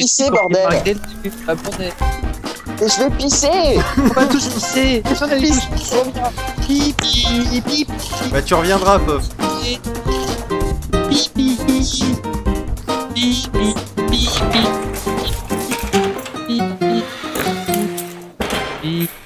pisser, bordel. Je vais pisser On va tous pisser. On va tous Je reviens. pipi, pipi, Bah tu reviendras, Pof. pipi, pipi, pipi, pipi, pipi.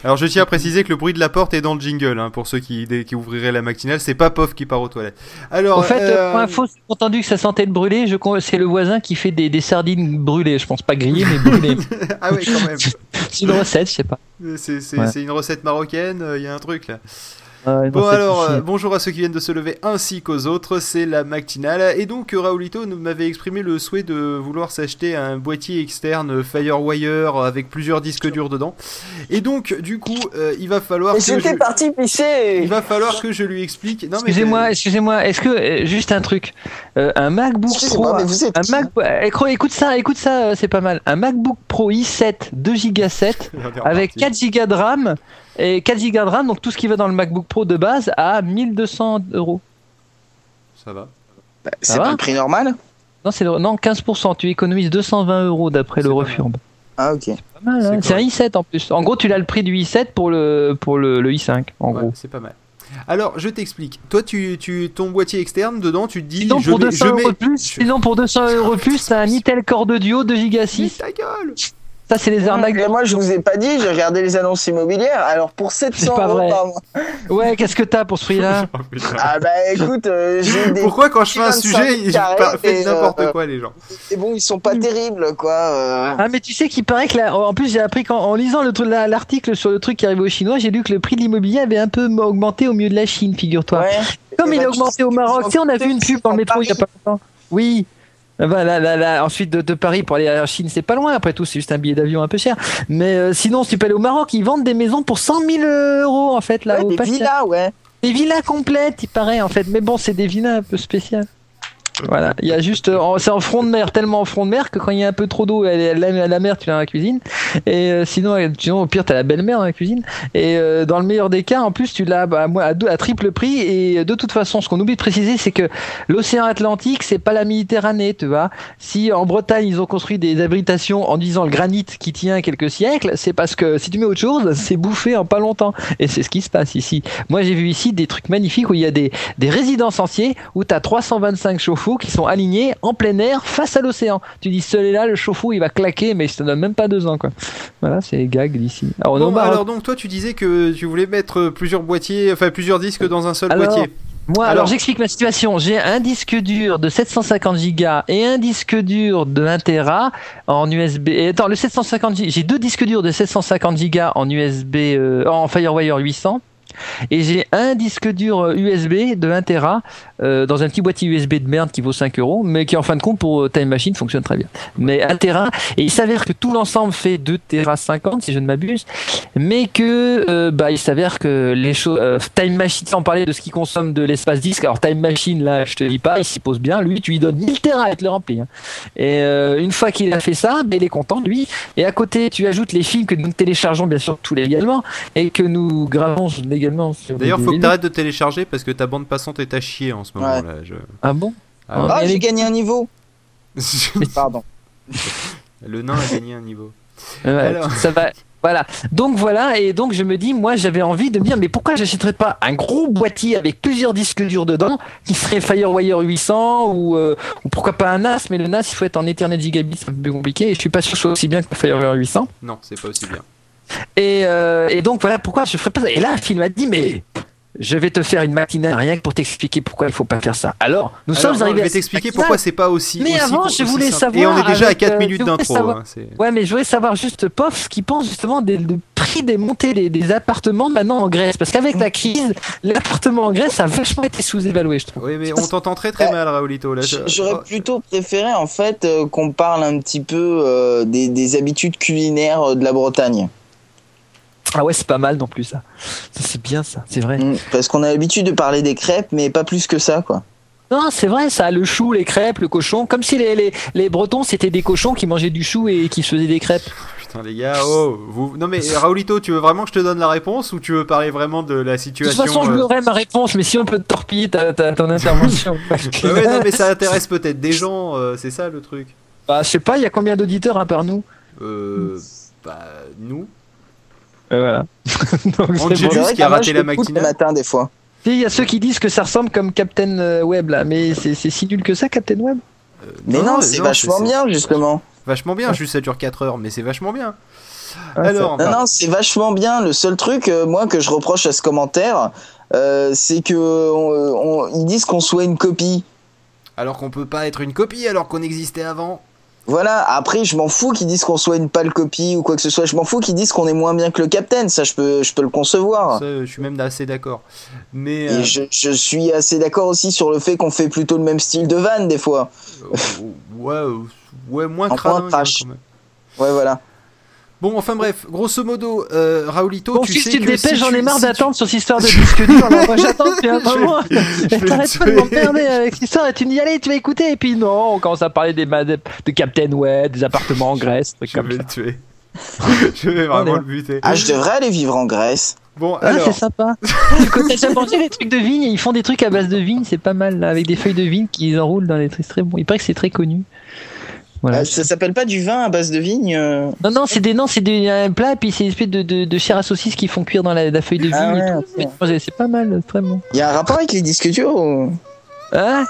Alors je tiens à préciser que le bruit de la porte est dans le jingle, hein, pour ceux qui, ouvriraient la matinale, c'est pas Pof qui part aux toilettes. Alors, Au fait, euh, pour info, j'ai entendu que ça sentait le brûlé. Je c'est le voisin qui fait des, des sardines brûlées. Je pense pas grillées, mais brûlées. ah ouais quand même. c'est une recette, je sais pas. C'est Ouais. une recette marocaine, il y a un truc là. Euh, une Bon alors, euh, bonjour à ceux qui viennent de se lever ainsi qu'aux autres, c'est la matinale. Et donc Raoulito nous m'avait exprimé le souhait de vouloir s'acheter un boîtier externe Firewire avec plusieurs disques durs dedans. Et donc du coup, euh, il va falloir Et que j'étais je... parti pisser Il va falloir que je lui explique. Non, Excusez-moi, excusez-moi. Est-ce que euh, juste un truc, Euh, un MacBook Pro, Excusez-moi, mais vous êtes un qui Mac, écro- écoute ça, écoute ça, c'est pas mal. Un MacBook Pro i7 2 Go 7 On est avec reparti. 4 Go de RAM et 4 Go de RAM, donc tout ce qui va dans le MacBook Pro de base à 1200 euros. Ça va. C'est va pas le prix normal Non, c'est le- non 15%. Tu économises 220 euros d'après le C'est refurb. Ah ok. Pas mal, hein. C'est C'est un i7 en plus. En gros, tu l'as le prix du i7 pour le pour le, le i5 en Ouais, gros. c'est pas mal. Alors, je t'explique. Toi, tu, tu, ton boîtier externe, dedans, tu te dis, Sinon je pour mets, 200 je euros mets... de plus, je- sinon pour 200 euros plus, t'as un Intel Core de Duo 2 Go Mais 6. ta gueule Ça, c'est les arnaques. Et moi je vous ai pas dit, j'ai regardé les annonces immobilières. Alors pour 700 pas euros vrai. par mois. Ouais, qu'est-ce que t'as pour ce prix-là Oh. Ah bah écoute, euh, j'ai des. Pourquoi quand je fais un 25 sujet, ils et, n'importe euh, quoi, les gens Et bon, ils sont pas terribles quoi. euh. Ah mais tu sais qu'il paraît que là, en plus j'ai appris qu'en en lisant l'article sur le truc qui arrivait aux Chinois, j'ai lu que le prix de l'immobilier avait un peu augmenté au milieu de la Chine, figure-toi. Ouais. Comme Et il bah, a augmenté au Maroc, tu sais, on a vu une pub dans le métro il y a pas longtemps. Oui. Ah bah, là, là, là, ensuite de, de Paris pour aller à la Chine, c'est pas loin. Après tout, c'est juste un billet d'avion un peu cher. Mais euh, sinon, si tu peux aller au Maroc, ils vendent des maisons pour 100 000 euros en fait là. Ouais, au des cher. villas, ouais. Des villas complètes, il paraît en fait. Mais bon, c'est des villas un peu spéciales. Voilà, il y a juste, euh, c'est en front de mer, tellement en front de mer que quand il y a un peu trop d'eau, la, la mer, tu l'as dans la cuisine. Et euh, sinon, euh, sinon, au pire, t'as la belle-mère dans la cuisine. Et euh, dans le meilleur des cas, en plus, tu l'as bah, à, à, triple prix. Et de toute façon, ce qu'on oublie de préciser, c'est que l'océan Atlantique, c'est pas la Méditerranée, tu vois. Si en Bretagne, ils ont construit des abritations en disant le granit qui tient quelques siècles, c'est parce que si tu mets autre chose, c'est bouffé en pas longtemps. Et c'est ce qui se passe ici. Moi, j'ai vu ici des trucs magnifiques où il y a des, des résidences entières où tu as 325 chauffe-eau qui sont alignés en plein air face à l'océan. Tu dis, celui-là, le chauffe-eau, il va claquer, mais ça donne même pas deux ans, quoi. Voilà, c'est gag d'ici. Alors, Bon, alors donc toi tu disais que tu voulais mettre plusieurs boîtiers, enfin plusieurs disques dans un seul Alors, boîtier. Moi, alors, Alors- j'explique ma situation. J'ai un disque dur de 750 Go et un disque dur de 1 Tera en USB. Et attends, le 750 Go, j'ai deux disques durs de 750 Go en USB, euh, en FireWire 800. Et j'ai un disque dur euh, USB de 1 Tera euh, dans un petit boîtier USB de merde qui vaut 5 euros, mais qui en fin de compte pour euh, Time Machine fonctionne très bien. Mais 1 Tera, et il s'avère que tout l'ensemble fait 2 Tera 50 si je ne m'abuse, mais que euh, bah, il s'avère que les choses euh, Time Machine sans parler de ce qui consomme de l'espace disque alors Time Machine là je te dis pas il s'y pose bien lui tu lui donnes 1000 Tera avec le rempli hein. et une fois qu'il a fait ça ben, il est content lui et à côté tu ajoutes les films que nous téléchargeons bien sûr tous légalement et que nous gravons légalement D'ailleurs faut que t'arrêtes de télécharger parce que ta bande passante est à chier en ce moment là. Je... ah bon Ah, Ah, mais j'ai gagné un niveau. Pardon. Le nain a gagné un niveau. Ouais, Alors. ça va. Voilà. Donc voilà, et donc je me dis, moi j'avais envie de me dire, mais pourquoi j'achèterais pas un gros boîtier avec plusieurs disques durs dedans, qui serait FireWire 800 ou, euh, ou pourquoi pas un NAS, mais le NAS il faut être en Ethernet gigabit, c'est un peu plus compliqué, et je suis pas sûr que ce soit aussi bien que le FireWire 800. Non, c'est pas aussi bien. Et, euh, et donc voilà pourquoi je ferais pas ça. Et là, Phil m'a dit, mais je vais te faire une matinale rien que pour t'expliquer pourquoi il faut pas faire ça. Alors, nous Alors, sommes non, arrivés je à vais t'expliquer pourquoi c'est pas aussi. Mais aussi- avant, aussi je voulais simple. Et on savoir est déjà à avec, 4 euh, minutes voulais d'intro. savoir- hein, Ouais, mais je voudrais savoir juste, Pof, ce qu'il pense justement des, du prix des montées des, des appartements maintenant en Grèce. Parce qu'avec la crise, l'appartement en Grèce a vachement été sous-évalué, je trouve. Oui, mais on t'entend très très mal, Raoulito. J'aurais oh, plutôt préféré en fait euh, qu'on parle un petit peu euh, des, des habitudes culinaires de la Bretagne. Ah ouais, c'est pas mal non plus, ça. Ça, C'est bien, ça, c'est vrai. Mm, Parce qu'on a l'habitude de parler des crêpes, mais pas plus que ça, quoi. Non, c'est vrai, ça. Le chou, les crêpes, le cochon. Comme si les, les, les Bretons, c'était des cochons qui mangeaient du chou et qui se faisaient des crêpes. Putain, les gars, oh, vous... Non, mais Raoulito, tu veux vraiment que je te donne la réponse ou tu veux parler vraiment de la De situation toute façon, je euh, l'aurai ma réponse, mais si on peut te torpiller ta, ta- ton intervention. que ouais, non, mais ça intéresse peut-être des gens, euh, c'est ça le truc. Bah, je sais pas, il y a combien d'auditeurs à part nous? Euh, bah, nous. Et voilà. Donc, c'est Angelus bon. Qui a raté la matinale. le matin des fois. Il y a ceux qui disent que ça ressemble comme Captain euh, Web là, mais c'est si nul que ça, Captain Web Euh, Mais non, c'est vachement bien justement. Vachement bien, juste ça dure 4 heures, mais c'est vachement bien. Ouais, Alors, Non, non, c'est vachement bien. Le seul truc, euh, moi, que je reproche à ce commentaire, euh, c'est que on- on- ils disent qu'on soit une copie. alors qu'on peut pas être une copie alors qu'on existait avant. Voilà, après, je m'en fous qu'ils disent qu'on soit une pâle copie ou quoi que ce soit. Je m'en fous qu'ils disent qu'on est moins bien que le Capitaine. Ça, je peux, je peux le concevoir. Ça, je suis même assez d'accord. Mais euh, je, je suis assez d'accord aussi sur le fait qu'on fait plutôt le même style de van des fois. euh, ouais, euh, ouais, moins En cradingue, hein. Ouais, voilà. Bon, enfin bref, grosso modo, euh, Raoulito, Bon, tu si sais tu te que dépêches, si j'en ai marre si tu- d'attendre sur cette histoire de disque dur. là. Moi, j'attends depuis un moment. T'arrêtes pas de m'emmerder avec cette histoire et tu me dis, allez, tu vas écouter. Et puis non, on commence à parler des ma- de Captain Web, des appartements en Grèce, trucs Je comme vais ça. le tuer. je vais vraiment Allez. le buter. Ah, je devrais aller vivre en Grèce. Bon, Ah, alors, c'est sympa. Déjà mangé les trucs de vigne, ils font des trucs à base de vigne, c'est pas mal, là, avec des feuilles de vigne qu'ils enroulent dans les trucs très bons. Il paraît que c'est très connu. Voilà. Euh, ça s'appelle pas du vin à base de vigne euh Non, non, c'est des, non, c'est des, un plat, et puis c'est une espèce de, de, de chair à saucisse qu'ils font cuire dans la, la feuille de vigne. Ah ouais, tout. Mais c'est- C'est pas mal, très bon. Il y a un rapport avec les disques durs ou... Hein?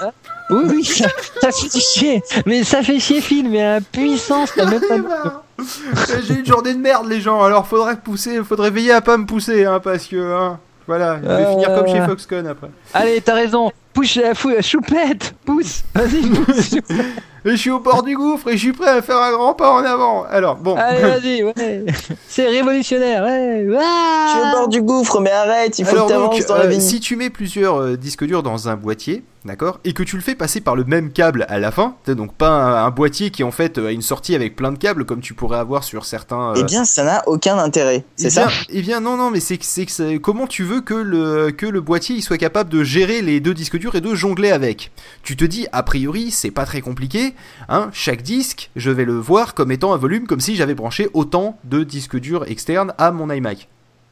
Oui, oui, ça, ça fait chier. Mais ça fait chier, Phil, mais à puissance, t'as même pas. j'ai une journée de merde, les gens. Alors, faudrait pousser, faudrait veiller à pas me pousser, hein, parce que, hein, voilà, je vais Euh. finir comme chez Foxconn après. Allez, t'as raison. Pousse la fou, choupette, pousse. Vas-y, pousse. Je suis au bord du gouffre et je suis prêt à faire un grand pas en avant. Alors, bon. Allez, vas-y, ouais. C'est révolutionnaire, ouais. Je suis au bord du gouffre, mais arrête, il faut Alors que donc, dans la euh, vigne. si tu mets plusieurs euh, disques durs dans un boîtier, d'accord, et que tu le fais passer par le même câble à la fin, t'as donc pas un, un boîtier qui en fait euh, a une sortie avec plein de câbles comme tu pourrais avoir sur certains. euh, Eh bien, ça n'a aucun intérêt, eh c'est ça Eh bien, non, non, mais c'est que c'est que c'est- comment tu veux que le que le boîtier il soit capable de gérer les deux disques et de jongler avec. Tu te dis a priori c'est pas très compliqué, hein. Chaque disque, je vais le voir comme étant un volume, comme si j'avais branché autant de disques durs externes à mon iMac.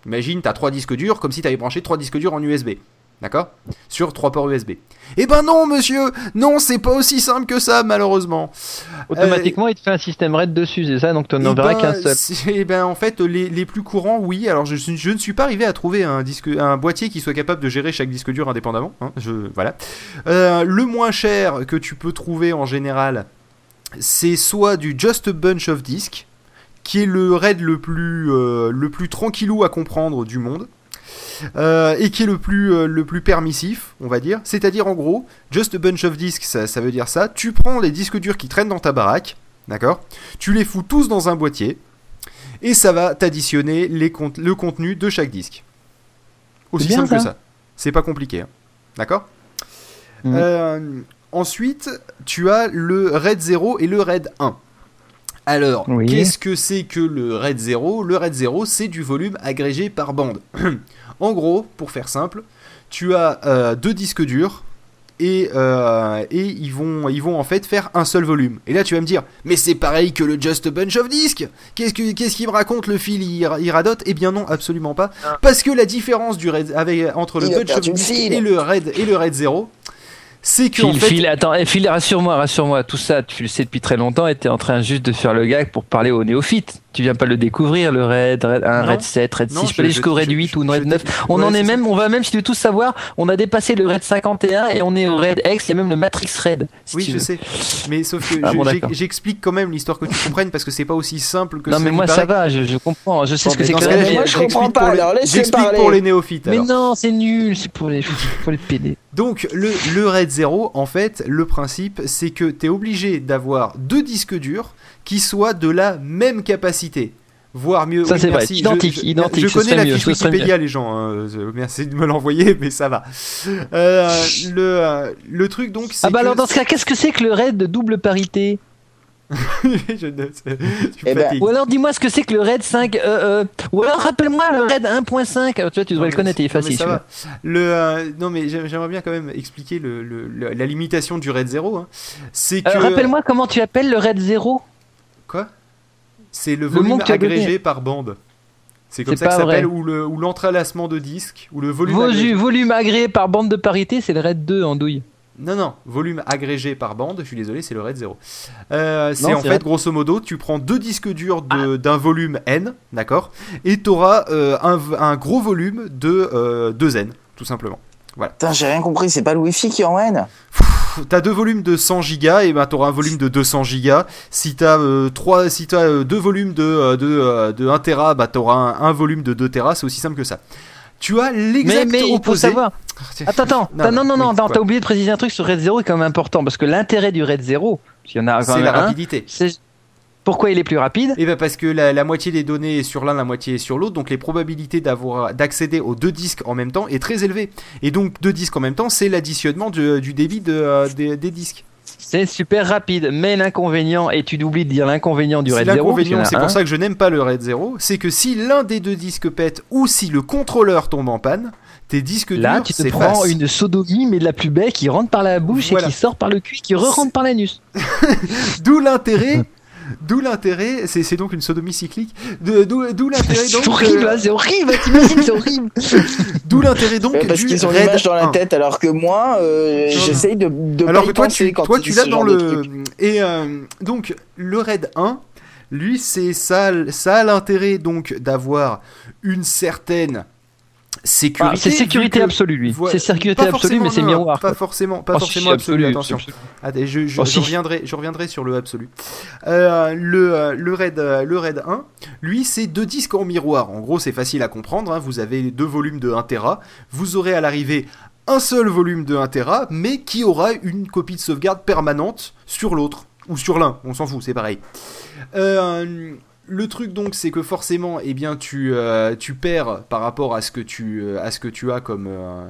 Imagine, t'as trois disques durs comme si t'avais branché trois disques durs en USB. D'accord? Sur trois ports USB. Eh ben non, monsieur Non, c'est pas aussi simple que ça, malheureusement. Automatiquement, il te fait un système RAID dessus, c'est ça, donc t'en Eh enverras ben, qu'un seul. eh ben, en fait, les, les plus courants, oui. Alors, je, ne suis pas arrivé à trouver un, disque, un boîtier qui soit capable de gérer chaque disque dur indépendamment. hein, je, voilà. Euh, le moins cher que tu peux trouver en général, c'est soit du Just a Bunch of Discs, qui est le RAID le plus, euh, le plus tranquillou à comprendre du monde. Euh, et qui est le plus, euh, le plus permissif, on va dire. C'est-à-dire, en gros, Just a Bunch of Discs, ça, ça veut dire ça. Tu prends les disques durs qui traînent dans ta baraque, d'accord? Tu les fous tous dans un boîtier, et ça va t'additionner cont- le contenu de chaque disque. Aussi simple que ça. C'est pas compliqué, hein. d'accord? Mhm. Euh, Ensuite, tu as le RAID 0 et le RAID 1. Alors, Oui. qu'est-ce que c'est que le RAID 0 Le RAID 0, c'est du volume agrégé par bande. en gros, pour faire simple, tu as euh, deux disques durs et, euh, et ils, vont, ils vont en fait faire un seul volume. Et là, tu vas me dire, mais c'est pareil que le Just a Bunch of Discs Qu'est-ce que- qu'est-ce qu'il me raconte le fil? Il, il radote? Eh bien non, absolument pas. Ah. Parce que la différence du RAID, avec, entre le Bunch of Discs et le RAID, et le RAID 0, c'est que en Phil, fait, Phil, attends, eh, Phil, rassure-moi, rassure-moi, tout ça, tu le sais depuis très longtemps et t'es en train juste de faire le gag pour parler aux néophytes. Tu viens pas le découvrir, le RAID, RAID 1, Non. RAID 7, RAID 6, Non, je peux aller jusqu'au RAID je- 8 ou je- une RAID je- 9. On ouais, en est même, on va même, si tu veux tous savoir, on a dépassé le RAID 51 et on est au RAID X, il y a même le Matrix RAID. si Oui, tu je veux. sais. Mais sauf que Ah, bon, j'explique quand même l'histoire que tu comprennes parce que c'est pas aussi simple que Non ça mais moi ça va, je, je comprends, je sais Bon, ce que c'est dans que moi, je j'explique comprends pas, pour les- alors J'explique parler. pour les néophytes. Mais non, c'est nul, c'est pour les, pour les PD. Donc le, le RAID 0, en fait, le principe, c'est que tu es obligé d'avoir deux disques durs qui soient de la même capacité. Voire mieux. Ça, oui, c'est vrai, identique, je, identique, Je connais la mieux, fiche Wikipédia, les gens. hein, Merci de me l'envoyer, mais ça va. Euh, le, euh, le truc donc, c'est Ah bah que- alors dans ce cas, qu'est-ce que c'est que le RAID de double parité? je ne- tu me Eh ben. Ou alors dis-moi ce que c'est que le RAID 5 euh, euh, Ou alors rappelle-moi le RAID 1.5 Alors, Tu vois, tu Non, devrais le connaître, il est non, mais facile. Le, euh, non, mais j'ai- j'aimerais bien quand même expliquer le, le- le- la limitation du RAID 0. hein. C'est que. Euh, Rappelle-moi comment tu appelles le RAID 0 Quoi? C'est le volume agrégé par bande. C'est comme ça que ça s'appelle, ou le- ou l'entrelacement de disques, ou le volume agrégé. Volume agréé par bande de parité, c'est le RAID 2 en douille. Non, non, volume agrégé par bande, je suis désolé, c'est le RAID 0. Euh, c'est en fait, vrai. grosso modo, tu prends deux disques durs de- d'un volume N, d'accord Et tu auras un, v- un gros volume de euh, 2 N, tout simplement. Putain, j'ai rien compris, c'est pas le Wi-Fi qui en N T'as deux volumes de 100 gigas, et ben t'auras un volume de 200 gigas. Si t'as euh, trois, si t'as euh, deux volumes de, euh, de, euh, de 1 Tera, bah t'auras un, un volume de 2 Tera, c'est aussi simple que ça. Tu as Mais, l'exact mais il faut opposé. savoir. Attends, attends, Non, non, non, oui, t'as oublié de préciser un truc sur RAID 0 est quand même important parce que l'intérêt du RAID 0, il y en a quand C'est la un, rapidité. c'est pourquoi il est plus rapide Et ben parce que la, la moitié des données est sur l'un, la moitié est sur l'autre, donc les probabilités d'avoir d'accéder aux deux disques en même temps est très élevée. Et donc deux disques en même temps, c'est l'additionnement du, du débit de, euh, des, des disques. C'est super rapide, mais l'inconvénient, et tu oublies de dire l'inconvénient du RAID 0, L'inconvénient, c'est pour ça que je n'aime pas le RAID 0, c'est que si l'un des deux disques pète ou si le contrôleur tombe en panne, tes disques Là, durs tu te prends une sodomie, mais de la plus belle, qui rentre par la bouche Voilà. et qui sort par le cul, qui re-rentre par l'anus. D'où l'intérêt. D'où l'intérêt, c'est c'est donc une sodomie cyclique. De- D'où d'où l'intérêt donc. C'est horrible, euh, c'est horrible, t'imagines, c'est horrible. D'où l'intérêt donc Ouais, Parce du qu'ils ont l'image dans la 1. tête, alors que moi, euh, j'essaye de, de Alors pas que y toi, penser tu, quand toi, tu l'as dans le. Et euh, donc, le RAID 1, lui, c'est ça, ça a l'intérêt donc d'avoir une certaine sécurité. Ah, c'est sécurité que- absolue, lui. Voilà. C'est sécurité absolue, mais c'est miroir. Pas forcément, pas Oh, forcément absolu, absolu, attention. absolu. Attends, je, je- Oh, je reviendrai, je reviendrai sur le absolu. Euh, le, euh, le, RAID, euh, le RAID 1, lui, c'est deux disques en miroir. En gros, c'est facile à comprendre. hein. Vous avez deux volumes de 1 Tera. Vous aurez à l'arrivée un seul volume de 1 Tera, mais qui aura une copie de sauvegarde permanente sur l'autre. Ou sur l'un, on s'en fout, c'est pareil. Euh, le truc donc, c'est que forcément, eh bien, tu, euh, tu perds par rapport à ce que tu, euh, à ce que tu as comme, euh,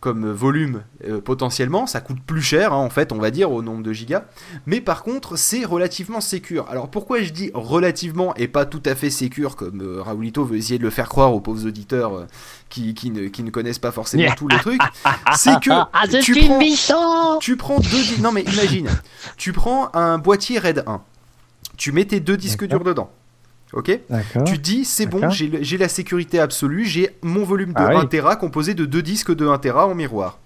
comme volume potentiellement. Ça coûte plus cher, hein, en fait, on va dire, au nombre de gigas. Mais par contre, c'est relativement sécure. Alors pourquoi je dis relativement et pas tout à fait sécure, comme Raoulito veut essayer de le faire croire aux pauvres auditeurs qui, qui, ne, qui ne connaissent pas forcément Yeah. tous les trucs C'est que Ah, tu prends- tu prends deux non mais imagine tu prends un boîtier RAID 1 tu mets tes deux disques durs dedans ok tu dis c'est bon j'ai la sécurité absolue j'ai mon volume de Ah oui. 1 Tera composé de deux disques de 1 Tera en miroir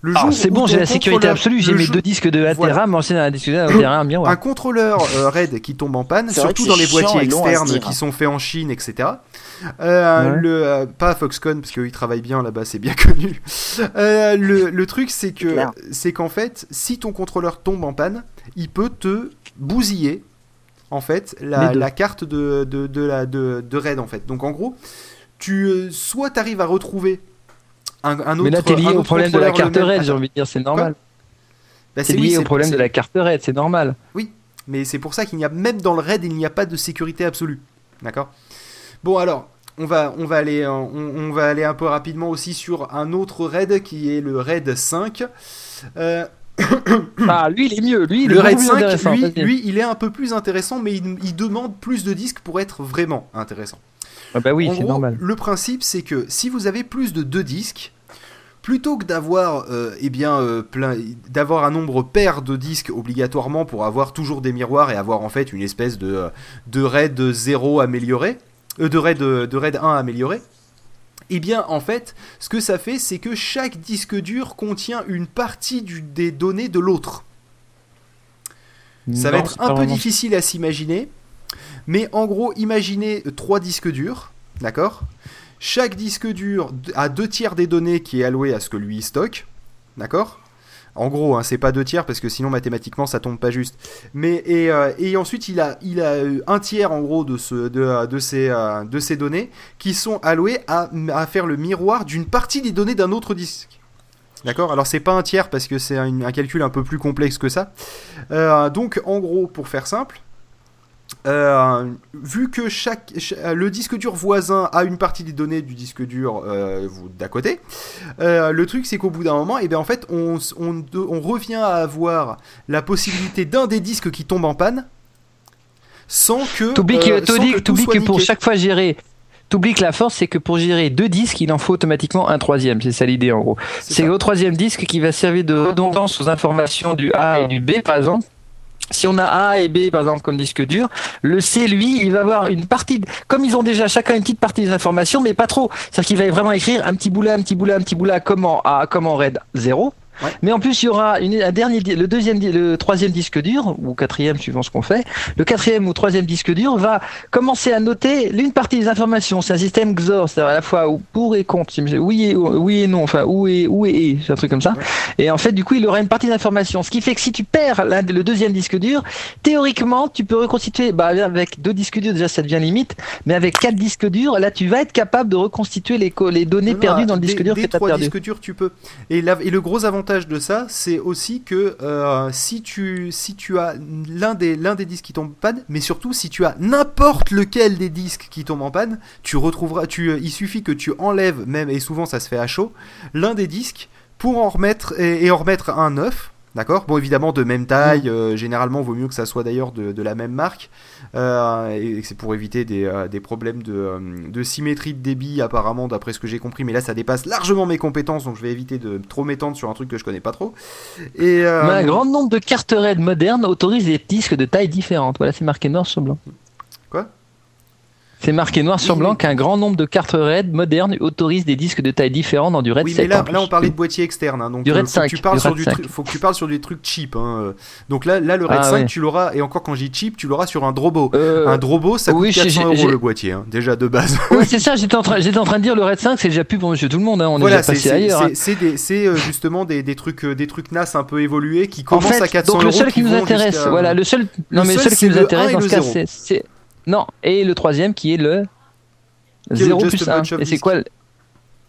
le Ah, jour c'est bon, j'ai la sécurité absolue, j'ai mes deux disques de 1 Voilà. Tera, mais c'est dans la disque de 1 Tera, un miroir. un contrôleur euh, RAID qui tombe en panne, surtout dans les boîtiers externes qui sont faits en Chine, etc. Euh, Ouais. le, euh, pas à Foxconn, parce qu'ils travaillent bien là-bas, c'est bien connu. Euh, le, le truc, c'est que c'est qu'en fait, si ton contrôleur tombe en panne, il peut te bousiller en fait la, carte de, de, de la, de, de RAID en fait. Donc en gros, tu euh, soit tu arrives à retrouver un, un autre Mais là, t'es lié au problème de la carte RAID, j'ai envie de dire, c'est normal. bah, C'est oui, lié au c'est- problème de la carte RAID, c'est normal. mais c'est pour ça qu'il n'y a même dans le raid, il n'y a pas de sécurité absolue. D'accord? Bon alors, on va, on, va aller, euh, on, on va aller un peu rapidement aussi sur un autre raid qui est le raid 5. Euh, Ah, lui, il est mieux, lui, il le est raid beaucoup plus 5, intéressant. lui, il est un peu plus intéressant, mais il, il demande plus de disques pour être vraiment intéressant. Ah bah oui, en gros, normal. le principe, c'est que si vous avez plus de deux disques, plutôt que d'avoir euh, eh bien euh, plein d'avoir un nombre pair de disques obligatoirement pour avoir toujours des miroirs et avoir en fait une espèce de euh, de raid 0 amélioré euh, de raid de raid 1 amélioré eh bien en fait ce que ça fait c'est que chaque disque dur contient une partie du- des données de l'autre. Ça va être un peu vraiment- difficile à s'imaginer, mais en gros, imaginez trois disques durs, d'accord? Chaque disque dur a deux tiers des données qui est alloué à ce que lui stocke, d'accord? En gros, hein, c'est pas deux tiers parce que sinon mathématiquement ça tombe pas juste. Mais et, euh, ensuite il a il a un tiers en gros euh, de ces données qui sont allouées à, faire le miroir d'une partie des données d'un autre disque. D'accord? Alors c'est pas un tiers parce que c'est un, un calcul un peu plus complexe que ça. Euh, donc en gros, pour faire simple, euh, vu que chaque, ch- euh, le disque dur voisin a une partie des données du disque dur euh, d'à côté, euh, le truc c'est qu'au bout d'un moment, et bien en fait, on, on, revient à avoir la possibilité d'un des disques qui tombe en panne sans que. T'oublies que, que pour niqué. chaque fois gérer. T'oublies que la force, c'est que pour gérer deux disques, il en faut automatiquement un troisième. C'est ça l'idée en gros. C'est au troisième disque qui va servir de redondance aux informations du A et du B, par exemple. Si on a A et B, par exemple, comme disque dur, le C, lui, il va avoir une partie, comme ils ont déjà chacun une petite partie des informations, mais pas trop. C'est-à-dire qu'il va vraiment écrire un petit bout là, un petit bout là, un petit bout là, comme en A, comme en RAID 0. Mais en plus, il y aura une, un dernier, le deuxième, le troisième disque dur ou quatrième suivant ce qu'on fait. Le quatrième ou troisième disque dur va commencer à noter l'une partie des informations. C'est un système XOR, c'est-à-dire à la fois pour et contre. Oui et oui et non, enfin ou et ou et, c'est un truc comme ça. Et en fait, du coup, il aura une partie d'information. Ce qui fait que si tu perds le deuxième disque dur, théoriquement, tu peux reconstituer. Bah, avec deux disques durs, déjà, ça devient limite. Mais avec quatre disques durs, là, tu vas être capable de reconstituer les, les données perdues dans le disque dur que tu as perdu. disques durs, tu peux. Et, et le gros avantage de ça, c'est aussi que euh, si tu si tu as l'un des l'un des disques qui tombe en panne, mais surtout si tu as n'importe lequel des disques qui tombe en panne, tu retrouveras. Tu, il suffit que tu enlèves même et souvent ça se fait à chaud l'un des disques pour en remettre et, en remettre un neuf. D'accord? Bon, évidemment, de même taille, euh, généralement, vaut mieux que ça soit d'ailleurs de, la même marque. Euh, et c'est pour éviter des, euh, problèmes de, symétrie de débit, apparemment, d'après ce que j'ai compris. Mais là, ça dépasse largement mes compétences, donc je vais éviter de trop m'étendre sur un truc que je connais pas trop. Et, un grand nombre de cartes RAID modernes autorisent des disques de taille différente. Voilà, c'est marqué noir sur blanc. C'est marqué noir sur blanc qu'un grand nombre de cartes RAID modernes autorisent des disques de taille différente dans du RAID oui, Mais là, là, on parlait de boîtier externe. Hein, donc, du RAID 5, faut, que tu parles sur du faut que tu parles sur des trucs cheap. Hein. Donc là, là le RAID 5, ah, tu l'auras, et encore quand je dis cheap, tu l'auras sur un Drobo. Euh, un Drobo, ça coûte 400 euros le boîtier, hein, déjà de base. Oui, c'est ça, j'étais en, train, en train de dire le RAID 5, c'est déjà plus pour monsieur tout le monde. On voilà, est déjà passé ailleurs. C'est euh, justement des, des, trucs, euh, des trucs NAS un peu évolués qui commencent à 400 euros. Donc le seul qui nous intéresse, voilà, le seul, non mais le seul qui nous intéresse dans ce cas, c'est. Non, et le troisième qui est le 0 plus 1. Et c'est quoi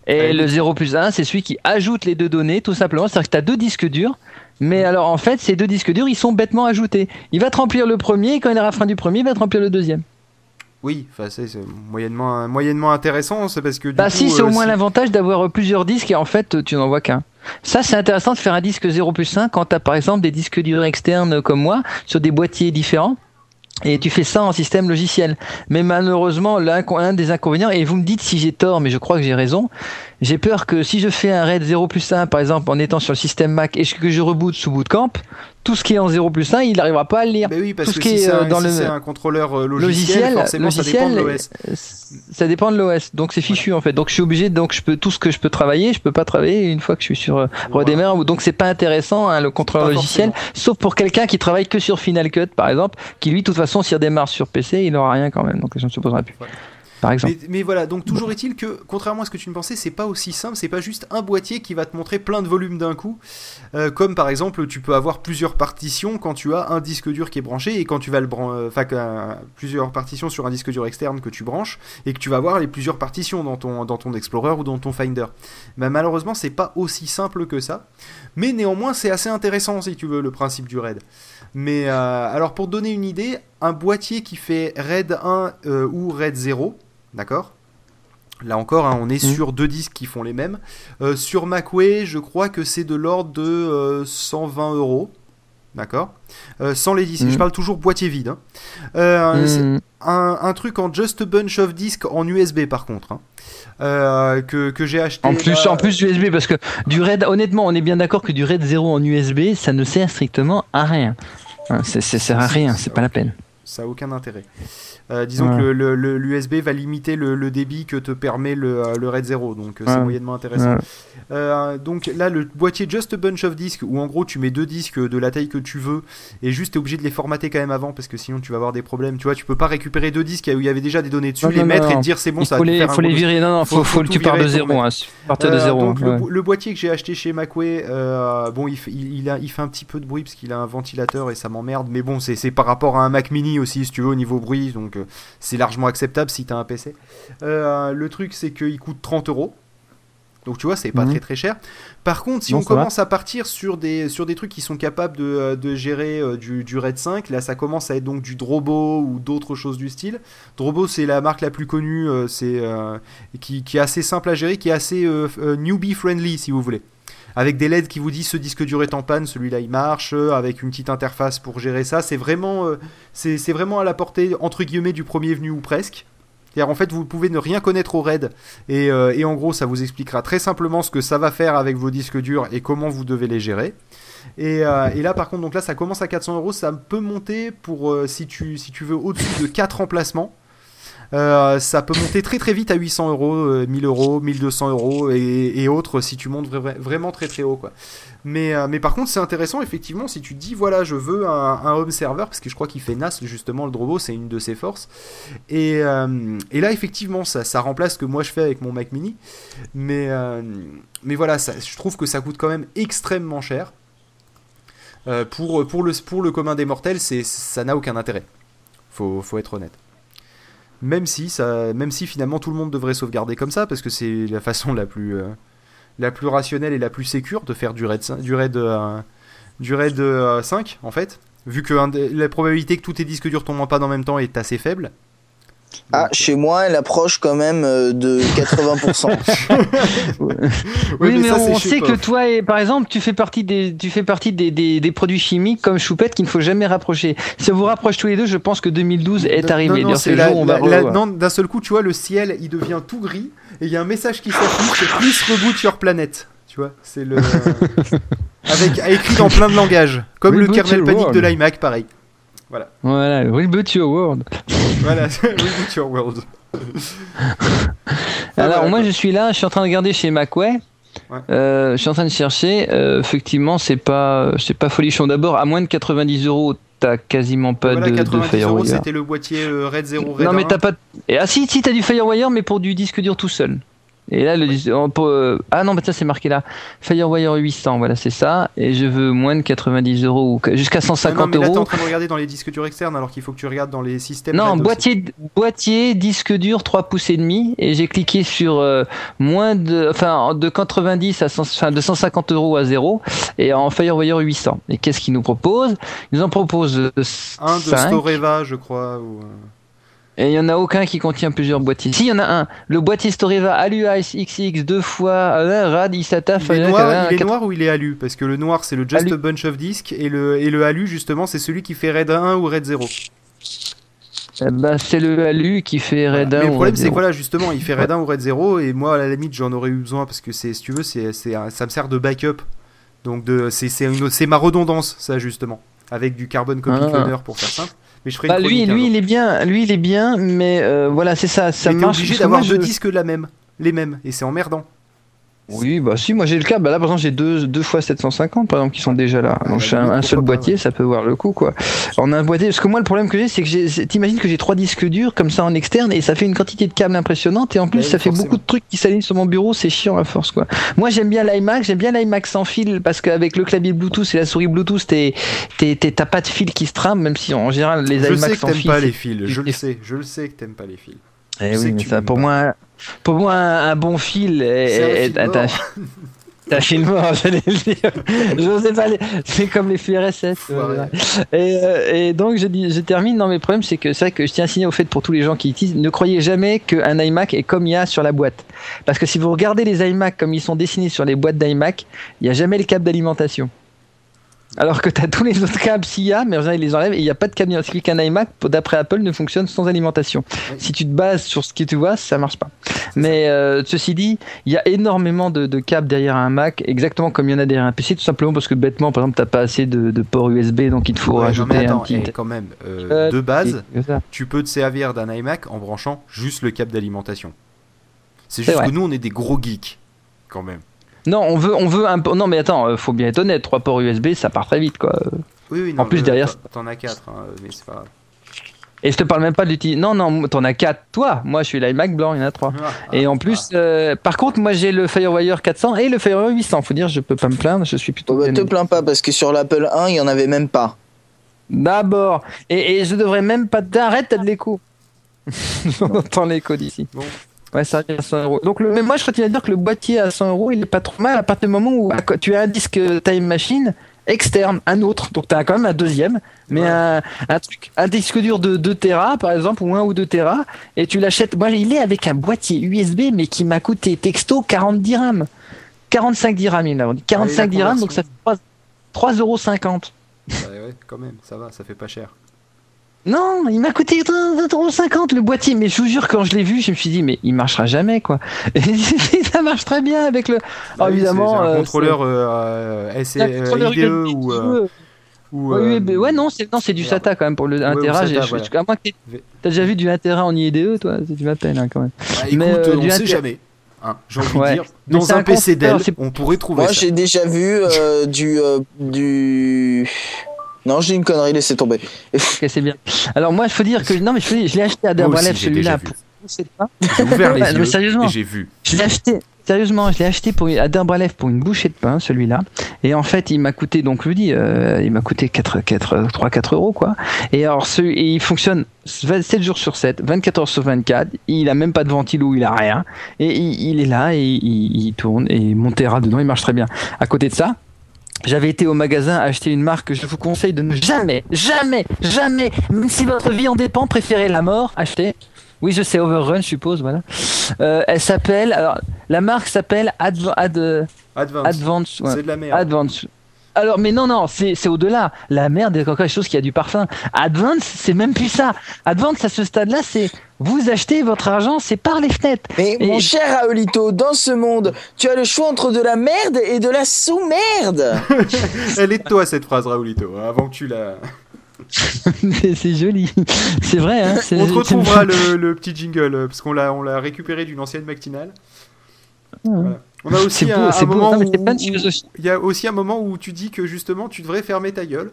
Et le 0 plus 1, c'est celui qui ajoute les deux données, tout simplement. C'est-à-dire que tu as deux disques durs, mais alors en fait, ces deux disques durs, ils sont bêtement ajoutés. Il va te remplir le premier, et quand il aura fin du premier, il va te remplir le deuxième. Oui, c'est moyennement, moyennement intéressant, c'est parce que. bah si, c'est au euh, moins l'avantage d'avoir plusieurs disques et en fait, tu n'en vois qu'un. Ça, c'est intéressant de faire un disque 0 plus 1 quand tu as par exemple des disques durs externes comme moi sur des boîtiers différents. Et tu fais ça en système logiciel. Mais malheureusement, l'un des inconvénients, et vous me dites si j'ai tort, mais je crois que j'ai raison, j'ai peur que si je fais un RAID 0 plus 1, par exemple, en étant sur le système Mac et que je reboot sous Bootcamp, tout ce qui est en 0 plus 1, il n'arrivera pas à le lire. Mais oui, parce tout que ce qui est, euh, dans le un contrôleur euh, logiciel, forcément, ça dépend de l'OS. Ça dépend de l'OS, donc c'est fichu en fait. Donc je suis obligé, donc je peux tout ce que je peux travailler, je peux pas travailler une fois que je suis sur euh, Redémarre. Donc c'est pas intéressant hein, le contrôleur logiciel, sauf pour quelqu'un qui travaille que sur Final Cut par exemple, qui lui de toute façon s'il redémarre sur PC, il n'aura rien quand même. Donc je ne se posera plus. Mais, voilà, donc toujours est-il que, contrairement à ce que tu me pensais, c'est pas aussi simple, c'est pas juste un boîtier qui va te montrer plein de volumes d'un coup. Euh, comme par exemple, tu peux avoir plusieurs partitions quand tu as un disque dur qui est branché et quand tu vas le brancher, enfin, plusieurs partitions sur un disque dur externe que tu branches et que tu vas avoir les plusieurs partitions dans ton, dans ton Explorer ou dans ton Finder. Mais malheureusement, c'est pas aussi simple que ça. Mais néanmoins, c'est assez intéressant si tu veux le principe du RAID. Mais euh, alors, pour donner une idée, un boîtier qui fait RAID 1 euh, ou RAID 0, D'accord? Là encore, hein, on est mmh. sur deux disques qui font les mêmes. Euh, sur MacWay, je crois que c'est de l'ordre de 120 euh, euros. D'accord? Euh, Sans les disques. Je mmh. parle toujours boîtier vide. Hein. Mmh. Un, truc en Just a Bunch of Discs en USB par contre. Hein. que, j'ai acheté. En plus, en plus USB, parce que du RAID, honnêtement, on est bien d'accord que du RAID 0 en USB, ça ne sert strictement à rien. ça sert à rien, c'est pas la peine. Ça n'a aucun intérêt. Euh, disons que l'USB le, va limiter le, débit que te permet le, euh, le RAID 0, donc euh, c'est moyennement intéressant. donc là, le boîtier Just a Bunch of Discs, où en gros tu mets deux disques de la taille que tu veux, et juste tu es obligé de les formater quand même avant, parce que sinon tu vas avoir des problèmes. Tu vois, tu peux pas récupérer deux disques où il y avait déjà des données dessus, les mettre et te dire c'est bon, ça faut les, faut les virer. Non, non, faut, faut, que tu partes de zéro. Hein, partir de zéro. Donc le, boîtier que j'ai acheté chez Macway, bon, il, il, a, il fait un petit peu de bruit parce qu'il a un ventilateur et ça m'emmerde, mais bon, c'est par rapport à un Mac Mini aussi, si tu veux, au niveau bruit, donc c'est largement acceptable si tu as un PC. Euh, le truc, c'est qu'il coûte 30 euros. Donc tu vois, c'est pas mhm. très très cher. Par contre, si on commence à partir sur des, sur des trucs qui sont capables de, euh, gérer euh, du, du, RAID 5, là ça commence à être donc du Drobo ou d'autres choses du style. Drobo c'est la marque la plus connue, c'est qui, qui, est assez simple à gérer, qui est assez newbie friendly si vous voulez avec des LED qui vous disent ce disque dur est en panne, celui-là il marche, euh, avec une petite interface pour gérer ça. C'est vraiment, euh, vraiment à la portée entre guillemets du premier venu ou presque. C'est-à-dire en fait vous pouvez ne rien connaître au RAID et, euh, et, en gros ça vous expliquera très simplement ce que ça va faire avec vos disques durs et comment vous devez les gérer. Et, et là par contre donc là ça commence à 400 euros, ça peut monter pour si tu si tu veux au-dessus de 4 emplacements. Euh, ça peut monter très très vite à 800 euros, 1000 euros, 1200 euros et, autres si tu montes vra- vraiment très très haut quoi. Mais, euh, mais par contre c'est intéressant effectivement si tu dis voilà je veux un, home server parce que je crois qu'il fait NAS justement le Drobo c'est une de ses forces et, euh, et là effectivement ça, remplace ce que moi je fais avec mon Mac mini mais, euh, mais voilà je trouve que ça coûte quand même extrêmement cher. Euh, pour, pour, le, pour le commun des mortels, ça n'a aucun intérêt. Faut, faut être honnête. Même si, ça, même si finalement tout le monde devrait sauvegarder comme ça, parce que c'est la façon la plus, euh, la plus rationnelle et la plus sécure de faire du RAID, cin- du RAID, euh, euh, 5, en fait. Vu que la probabilité que tous tes disques durs tombent en panne en même temps est assez faible. Ah, chez moi, elle approche quand même euh, de 80%. oui, Oui, mais, ça, on sait que toi, et, par exemple, tu fais partie des, tu fais partie des, des, des produits chimiques comme Choupette qu'il ne faut jamais rapprocher. Si on vous rapproche tous les deux, je pense que 2012 est arrivé. non, c'est d'un seul coup, tu vois, le ciel, il devient tout gris, et il y a un message qui s'affiche, c'est Please reboot your planet. Tu vois, c'est le... Avec, écrit dans plein de langages, comme le kernel panique de l'iMac, pareil. Voilà, reboot your world. Voilà, reboot your world. Alors voilà, moi quoi. je suis là, je suis en train de regarder chez Macway. Ouais. Euh, je suis en train de chercher. Euh, effectivement, c'est pas, c'est pas folichon. D'abord, à moins de 90 euros, t'as quasiment pas voilà, de, de 90 euros, Firewire. c'était le boîtier euh, Red 0 Red Non mais 1. t'as pas. Ah si, si t'as du Firewire, mais pour du disque dur tout seul. Et là, le oh, pour, euh, ah non, bah ça c'est marqué là. Firewire 800, voilà, c'est ça. Et je veux moins de 90 euros ou jusqu'à Ah non, 150 mais là, t'es en euros. train de regarder dans les disques durs externes, alors qu'il faut que tu regardes dans les systèmes. Non, boîtier, boîtier, disque dur 3 pouces et demi et j'ai cliqué sur euh, moins de, enfin de 90 à 100, enfin de 150 euros à 0 et en Firewire 800. Et qu'est-ce qu'ils nous proposent? Ils nous en proposent euh, Un de 5, Storeva, je crois. Ou... et il y en a aucun qui contient plusieurs boîtiers. Si, il y en a un. Le boîtier Storeva Alua XX deux fois euh, RAD ISATA. Il est, noir, il est noir ou il est alu? Parce que le noir c'est le Just Alu. a Bunch of Discs et le, et le alu justement c'est celui qui fait Red 1 ou Red 0. Eh ben, c'est le Alu qui fait. RAID 1 Mais le ou problème RAID c'est 0. que voilà justement il fait Red 1 ou Red 0 et moi à la limite j'en aurais eu besoin parce que c'est si tu veux c'est ça me sert de backup. Donc de c'est ma redondance ça justement avec du carbon copy Ah. cloner pour faire simple. Mais je ferai Bah, une lui, lui, il est bien, lui, il est bien, mais euh, voilà, c'est ça, ça Mais marche. obligé d'avoir deux je- disques la même, les mêmes et c'est emmerdant. Oui, bah si, moi j'ai le cas. Bah là, par exemple, j'ai deux, deux fois 750, par exemple, qui sont déjà là. Ah, Donc, bah, j'ai un, limite, un seul boîtier, ça peut voir le coup, quoi. On a un boîtier, parce que moi, le problème que j'ai, c'est que t'imagines que j'ai trois disques durs comme ça en externe, et ça fait une quantité de câbles impressionnante, et en plus, Bah oui, ça fait beaucoup de trucs qui s'alignent sur mon bureau, c'est chiant à force, quoi. Moi, j'aime bien l'iMac, j'aime bien l'iMac sans fil, parce qu'avec le clavier Bluetooth et la souris Bluetooth, t'es, t'es, t'es- t'as pas de fil qui se trame, même si en général, les je iMac sais que sans t'aimes fil. pas les fils, je le sais, je le sais que t'aimes pas les fils. Eh oui, mais ça, pour pas. moi, pour moi, un, un bon fil est, un est- fil est- mort. j'allais le dire. Je sais pas, c'est comme les FRSS. Foiré. euh, et, euh, et donc, je termine. Non, mes problèmes, c'est que c'est vrai que je tiens à signer au fait pour tous les gens qui utilisent, ne croyez jamais qu'un iMac est comme il y a sur la boîte. Parce que si vous regardez les iMac comme ils sont dessinés sur les boîtes d'iMac, il n'y a jamais le câble d'alimentation. Alors que tu as tous les autres câbles s'il y a, mais en général, ils les enlèvent et il n'y a pas de câble d'alimentation. qu'un iMac, d'après Apple, ne fonctionne sans alimentation. Oui. Si tu te bases sur ce que tu vois, ça marche pas. Mais euh, ceci dit, il y a énormément de, de câbles derrière un Mac, exactement comme il y en a derrière un PC, tout simplement parce que bêtement, par exemple, t'as pas assez de, de ports USB, donc il te faut Ouais, non, rajouter mais attends, un petit. eh, quand même, euh, de base, tu peux te servir d'un iMac en branchant juste le câble d'alimentation. C'est juste que nous, on est des gros geeks, quand même. Non, on veut, on veut un. Non, mais attends, euh, faut bien être honnête, trois ports USB, ça part très vite, quoi. Oui, oui, En non, plus, le- derrière- t'en- T'en as 4, mais c'est pas grave. Et je te parle même pas de l'utiliser. Non, non, t'en as quatre, toi. Moi, je suis l'iMac blanc, il y en a trois. Ah, Et ah, en plus, euh, par contre, moi j'ai le Firewire 400 et le Firewire 800. Faut dire, je peux pas me plaindre, je suis plutôt Oh, bah, te plains pas parce que sur l'Apple 1, il y en avait même pas. D'abord. Et, et je devrais même pas. Arrête, t'as de l'écho. On entend l'écho d'ici. Bon. Ouais, ça revient à 100 euros. Donc, le, mais moi, je continue à dire que le boîtier à 100 euros, il est pas trop mal à partir du moment où tu as un disque Time Machine externe, un autre. Donc, tu as quand même un deuxième. Mais Ouais. un, un truc, un disque dur de 2 Tera, par exemple, ou 1 ou 2 Tera, et tu l'achètes. Moi, il est avec un boîtier USB, mais qui m'a coûté texto 40 dirhams. 45 dirhams, il a dit. 45 la dirhams, donc ça fait 3,50 euros. Ouais, ouais, quand même, ça va, ça fait pas cher. Non, il m'a coûté 2,50€ le boîtier, mais je vous jure, quand je l'ai vu, je me suis dit, mais il marchera jamais, quoi. Et ça marche très bien avec le. Oui, évidemment, c'est- c'est un euh, contrôleur euh, SE, c'est un contrôleur IDE ou, euh, ou Ou, Ouais, euh, oui, mais- ouais, non, c'est non, c'est du. SATA quand même pour le Ouais, 1 au Tera. SATA, j'ai- voilà. à moins que t'aies- V- t'as déjà vu du 1 Tera en IEDE, toi, c'est- tu m'appelles hein, quand même. Bah, écoute, Mais, euh, on du sait jamais. Hein, J'ai envie Ouais. de dire, dans c'est un un PC Dell, on pourrait trouver Moi, ça. j'ai déjà vu euh, du, euh, du. Non, j'ai une connerie, laissez tomber. Ok, c'est bien. Alors moi, il faut dire que non, mais je, faut dire, je l'ai acheté à déjà celui-là pour pousser de pain. J'ai ouvert les Ouais, mais yeux sérieusement. et j'ai vu. Je l'ai acheté. Sérieusement, je l'ai acheté pour, à Derbralev pour une bouchée de pain, celui-là. Et en fait, il m'a coûté, donc je vous dis, euh, il m'a coûté 4, 4, 3, 4 euros, quoi. Et alors, ce, et il fonctionne 7 jours sur 7, 24 heures sur 24. Il a même pas de ventilo, il a rien. Et il, il est là, et il, il tourne, et mon Terra dedans, il marche très bien. À côté de ça, j'avais été au magasin acheter une marque que je vous conseille de ne jamais, jamais, jamais, même si votre vie en dépend, préférez la mort, achetez. Oui, je sais, Overrun, je suppose, voilà. Euh, elle s'appelle, alors, la marque s'appelle Adv Ad, Advance. Advance. ouais. C'est de la merde. Advance. Alors, mais non, non, c'est c'est au-delà. La merde est encore quelque chose qui a du parfum. Advance, c'est même plus ça. Advance, à ce stade-là, c'est vous achetez votre argent, c'est par les fenêtres. Mais Et- mon cher Raulito, dans ce monde, tu as le choix entre de la merde et de la sous-merde. Elle est de toi cette phrase, Raoulito, hein, avant que tu la. c'est c'est joli. C'est vrai, hein. c'est- On te c'est- retrouvera le, le petit jingle, euh, parce qu'on l'a on l'a récupéré d'une ancienne matinale. Voilà. On a aussi un, beau, un c'est beau. moment Non, où, il y a aussi un moment où tu dis que justement tu devrais fermer ta gueule.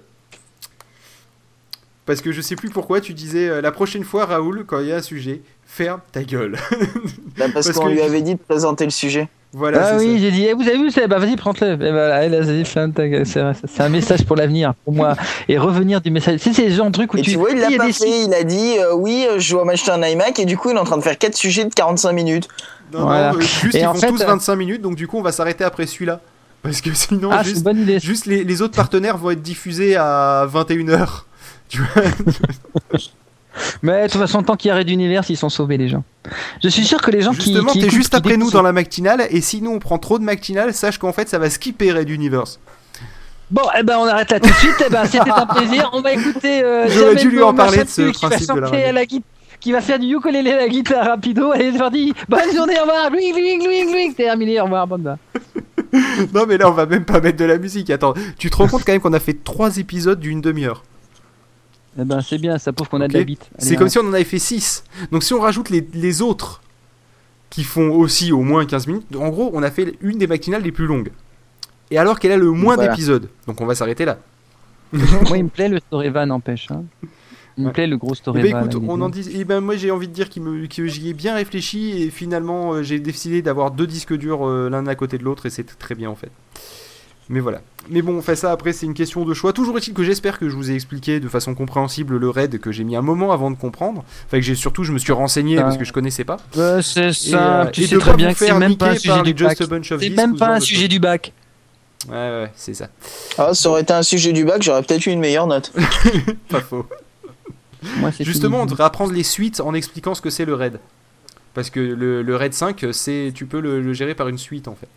Parce que je sais plus pourquoi tu disais euh, la prochaine fois Raoul quand il y a un sujet, ferme ta gueule. Bah, parce Parce qu'on que- lui avait dit de présenter le sujet. voilà. ah oui, j'ai dit, eh, vous avez vu, c'est- bah vas-y, prends-le. Et voilà, elle a dit, ferme ta gueule. c'est un message pour l'avenir, pour moi. Et revenir du message. Tu sais, c'est le genre de truc où Et tu. tu vois, il l'a pas des. Il a dit euh, oui, euh, je dois m'acheter un iMac et du coup, il est en train de faire 4 sujets de 45 minutes. Non, Voilà. non, euh, juste Et ils en font fait, tous euh, 25 minutes, donc du coup on va s'arrêter après celui-là. Parce que sinon, Ah, juste, les, les autres partenaires vont être diffusés à 21h. Tu vois Mais de toute façon, tant qu'il y a Red Universe, ils sont sauvés, les gens. Je suis sûr que les gens qui. Justement, qui t'es écoutent, juste après nous dans la matinale, et si nous on prend trop de matinale, sache qu'en fait ça va skipper Red Universe. Bon, eh ben, on arrête là tout de suite. Eh ben, c'était un plaisir. On va écouter. Euh, J'aurais dû lui en parler de ce principe de la chanter radio. à la guitare. Qui va faire du ukulélé à la guitare rapido. Allez, c'est parti. Bonne journée, au revoir. Louing, louing, louing, louing. Terminé, au revoir. Bonne nuit. non mais là on va même pas mettre de la musique. Attends, tu te rends compte quand même qu'on a fait trois épisodes d'une demi-heure. Eh ben, c'est bien, ça prouve qu'on a de la bite. C'est comme si on en avait fait 6. Donc si on rajoute les, les autres qui font aussi au moins 15 minutes, en gros on a fait une des matinales les plus longues. Et alors qu'elle a le moins Voilà. d'épisodes. Donc on va s'arrêter là. Moi, il me plaît le Storyvan, n'empêche. Hein. Il me Ouais. plaît le gros Storyvan. ben écoute, est on en dit. Eh ben moi j'ai envie de dire qu'il me- que j'y ai bien réfléchi et finalement euh, j'ai décidé d'avoir deux disques durs euh, l'un à côté de l'autre et c'est très bien en fait. Mais voilà. Mais bon, on fait ça après, c'est une question de choix. Toujours est-il que j'espère que je vous ai expliqué de façon compréhensible le raid que j'ai mis un moment avant de comprendre. Enfin que j'ai surtout, je me suis renseigné Ah. parce que je connaissais pas. Ouais, c'est Et, ça. euh, tu et sais de très bien que c'est même pas un sujet du bac. C'est même pas un sujet du bac. Ouais, ouais, c'est ça. Ah, ça aurait été un sujet du bac, j'aurais peut-être eu une meilleure note. Pas faux. Moi, Justement, on devrait apprendre les suites en expliquant ce que c'est le raid. Parce que le, le raid 5, c'est tu peux le, le gérer par une suite en fait.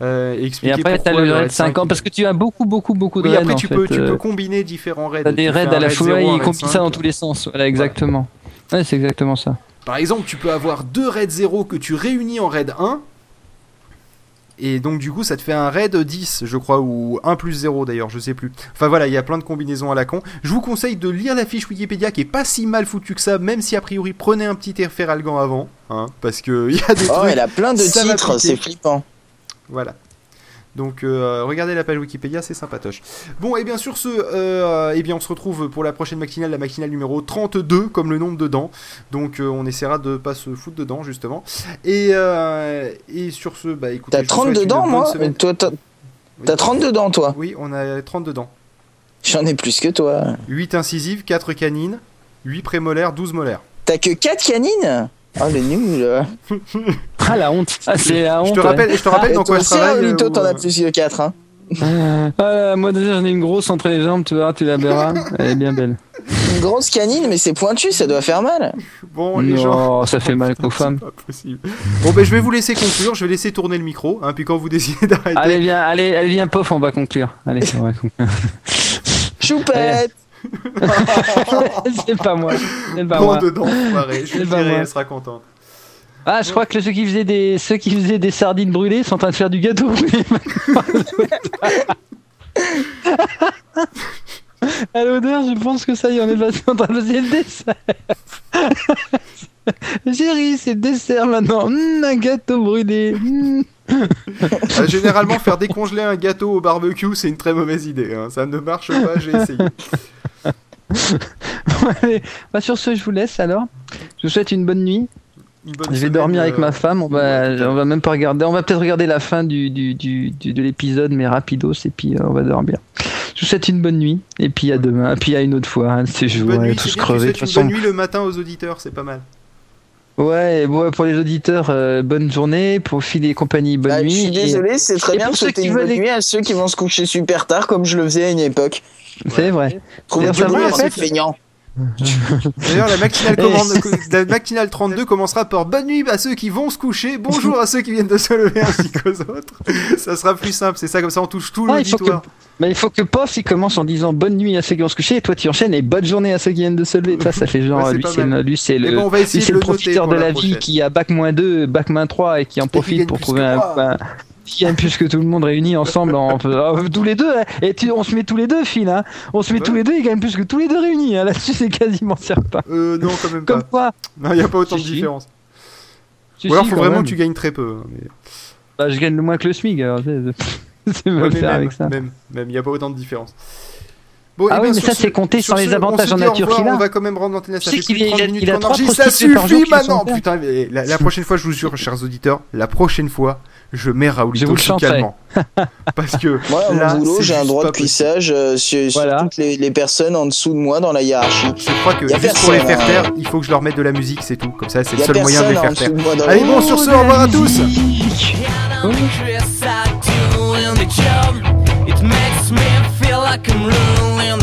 Euh, et après, t'as pourquoi le raid 5 ans, il- parce que tu as beaucoup, beaucoup, beaucoup de Oui, raids. après en tu fait. peux, tu euh, peux combiner différents raids. Des Tu fais raids un à la fois, 0, un ils combinent ça 5. dans tous les sens. Voilà, exactement. Ouais, c'est exactement ça. Par exemple, tu peux avoir deux raids 0 que tu réunis en raid 1. Et donc du coup ça te fait un raid 10 je crois ou 1 plus 0 d'ailleurs je sais plus. Enfin voilà il y a plein de combinaisons à la con. Je vous conseille de lire la fiche Wikipédia qui est pas si mal foutue que ça même si a priori prenez un petit Feralgan avant. Hein, parce que il y a des Oh, trucs elle a plein de titres, c'est flippant. Voilà. Donc euh, regardez la page Wikipédia, c'est sympatoche. Bon, et bien sur ce, euh, eh bien on se retrouve pour la prochaine matinale, la matinale numéro 32, comme le nombre dedans. Donc euh, on essaiera de pas se foutre dedans, justement. Et, euh, et sur ce, bah écoutez, T'as je vous 30 souhaite une dedans, bonne moi. Toi, t'as Oui. t'as 30 dedans, toi Oui, on a 30 dedans. J'en ai plus que toi. 8 incisives, 4 canines, 8 prémolaires, 12 molaires. T'as que 4 canines? Oh, le nul. Ah, la honte. Ah, c'est la honte. Je te ouais. rappelle, je te rappelle Et dans quoi je travaille. Euh, t'en as euh, plus que 4, hein. Ah, moi déjà j'en ai une grosse entre les jambes, tu verras, tu la verras. Elle est bien belle. Une grosse canine, mais c'est pointu, ça doit faire mal. Bon, les gens. non, ça fait mal qu'aux femmes. C'est pas possible. Bon, ben je vais vous laisser conclure, je vais laisser tourner le micro, hein, puis quand vous décidez d'arrêter. Allez, viens, allez, allez, viens, pof, on va conclure. Allez, on va conclure. Choupette c'est pas moi. C'est pas moi. dedans. Je pas moi. elle sera contente. Ah, je crois que ceux qui faisaient des, ceux qui faisaient des sardines brûlées sont en train de faire du gâteau. À l'odeur, je pense que ça y est, on est en train de passer le dessert. Chérie, c'est le dessert maintenant. Hum, un gâteau brûlé. Hum. Euh, généralement, faire décongeler un gâteau au barbecue, c'est une très mauvaise idée. hein. Ça ne marche pas, j'ai essayé. Allez, bah, sur ce, je vous laisse alors. Je vous souhaite une bonne nuit. Une bonne Je vais dormir avec euh, ma femme. On va, on même pas regarder. On va peut-être regarder la fin du, du, du- du- de l'épisode, mais rapidos, et puis euh, on va dormir. Je vous souhaite une bonne nuit, et puis à demain, et puis à une autre fois. hein, ces Une jours, bonne on est nuit, tous c'est crevés. De toute une façon, bonne nuit le matin aux auditeurs, c'est pas mal. Ouais, bon, pour les auditeurs, euh, bonne journée. Pour Phil et compagnie, bonne Bah, nuit. je suis et- désolé, c'est très et bien de souhaiter qui une bonne veulent- nuit à ceux qui vont se coucher super tard, comme je le faisais à une époque. C'est vrai. Trouvez Ça du va, bruit en à ces fait feignants. D'ailleurs, la matinale, Et- commande- la matinale 32 commencera par bonne nuit à ceux qui vont se coucher, bonjour à ceux qui viennent de se lever ainsi qu'aux autres. Ça sera plus simple, c'est ça, comme ça on touche tout Ah, l'auditoire. mais il faut que Pof il commence en disant bonne nuit à ceux qui vont se coucher. Et toi tu enchaînes et bonne journée à ceux qui viennent de se lever. Ça, ça fait genre Ouais, lui c'est le, bon, lui, le le profiteur de la vie qui a bac moins 2, bac moins 3 et qui en profite pour trouver un- qui gagne plus que tout le monde réunis ensemble en, ah, tous les deux hein. et tu- on se met tous les deux Phil hein. on se met Ouais. tous les deux ils gagnent plus que tous les deux réunis hein. là-dessus c'est quasiment certain Euh, non, quand même pas. comme quoi Non, il n'y a pas autant de différence. Si, Ou alors, si, faut vraiment même. que tu gagnes très peu. hein, mais- Bah, je gagne le moins que le SMIC alors c'est Ouais, mais même, avec ça même, même, il n'y a pas autant de différence. Bon, Ah eh oui, ben, mais sur ça, ce- c'est compté sur sans les avantages en nature qu'il a. On va quand même rendre l'antenne, ça Tu fait sais plus de qu'il 30 a- minutes il a qu'on trois enregistre, ça suffit maintenant. Putain, mais la prochaine fois, je vous jure, chers auditeurs, la prochaine fois, je mets Raoulito calmement. Parce que Moi, là, mon boulot, j'ai un droit de cuissage euh, sur, sur Voilà. toutes les, les personnes en dessous de moi dans la hiérarchie. Je crois que Y a juste pour les faire hein. taire, il faut que je leur mette de la musique, c'est tout. Comme ça, c'est le seul moyen de les faire taire. Allez, bon, sur ce, au revoir à tous Chris, I do in the job. It makes me feel like I'm ruling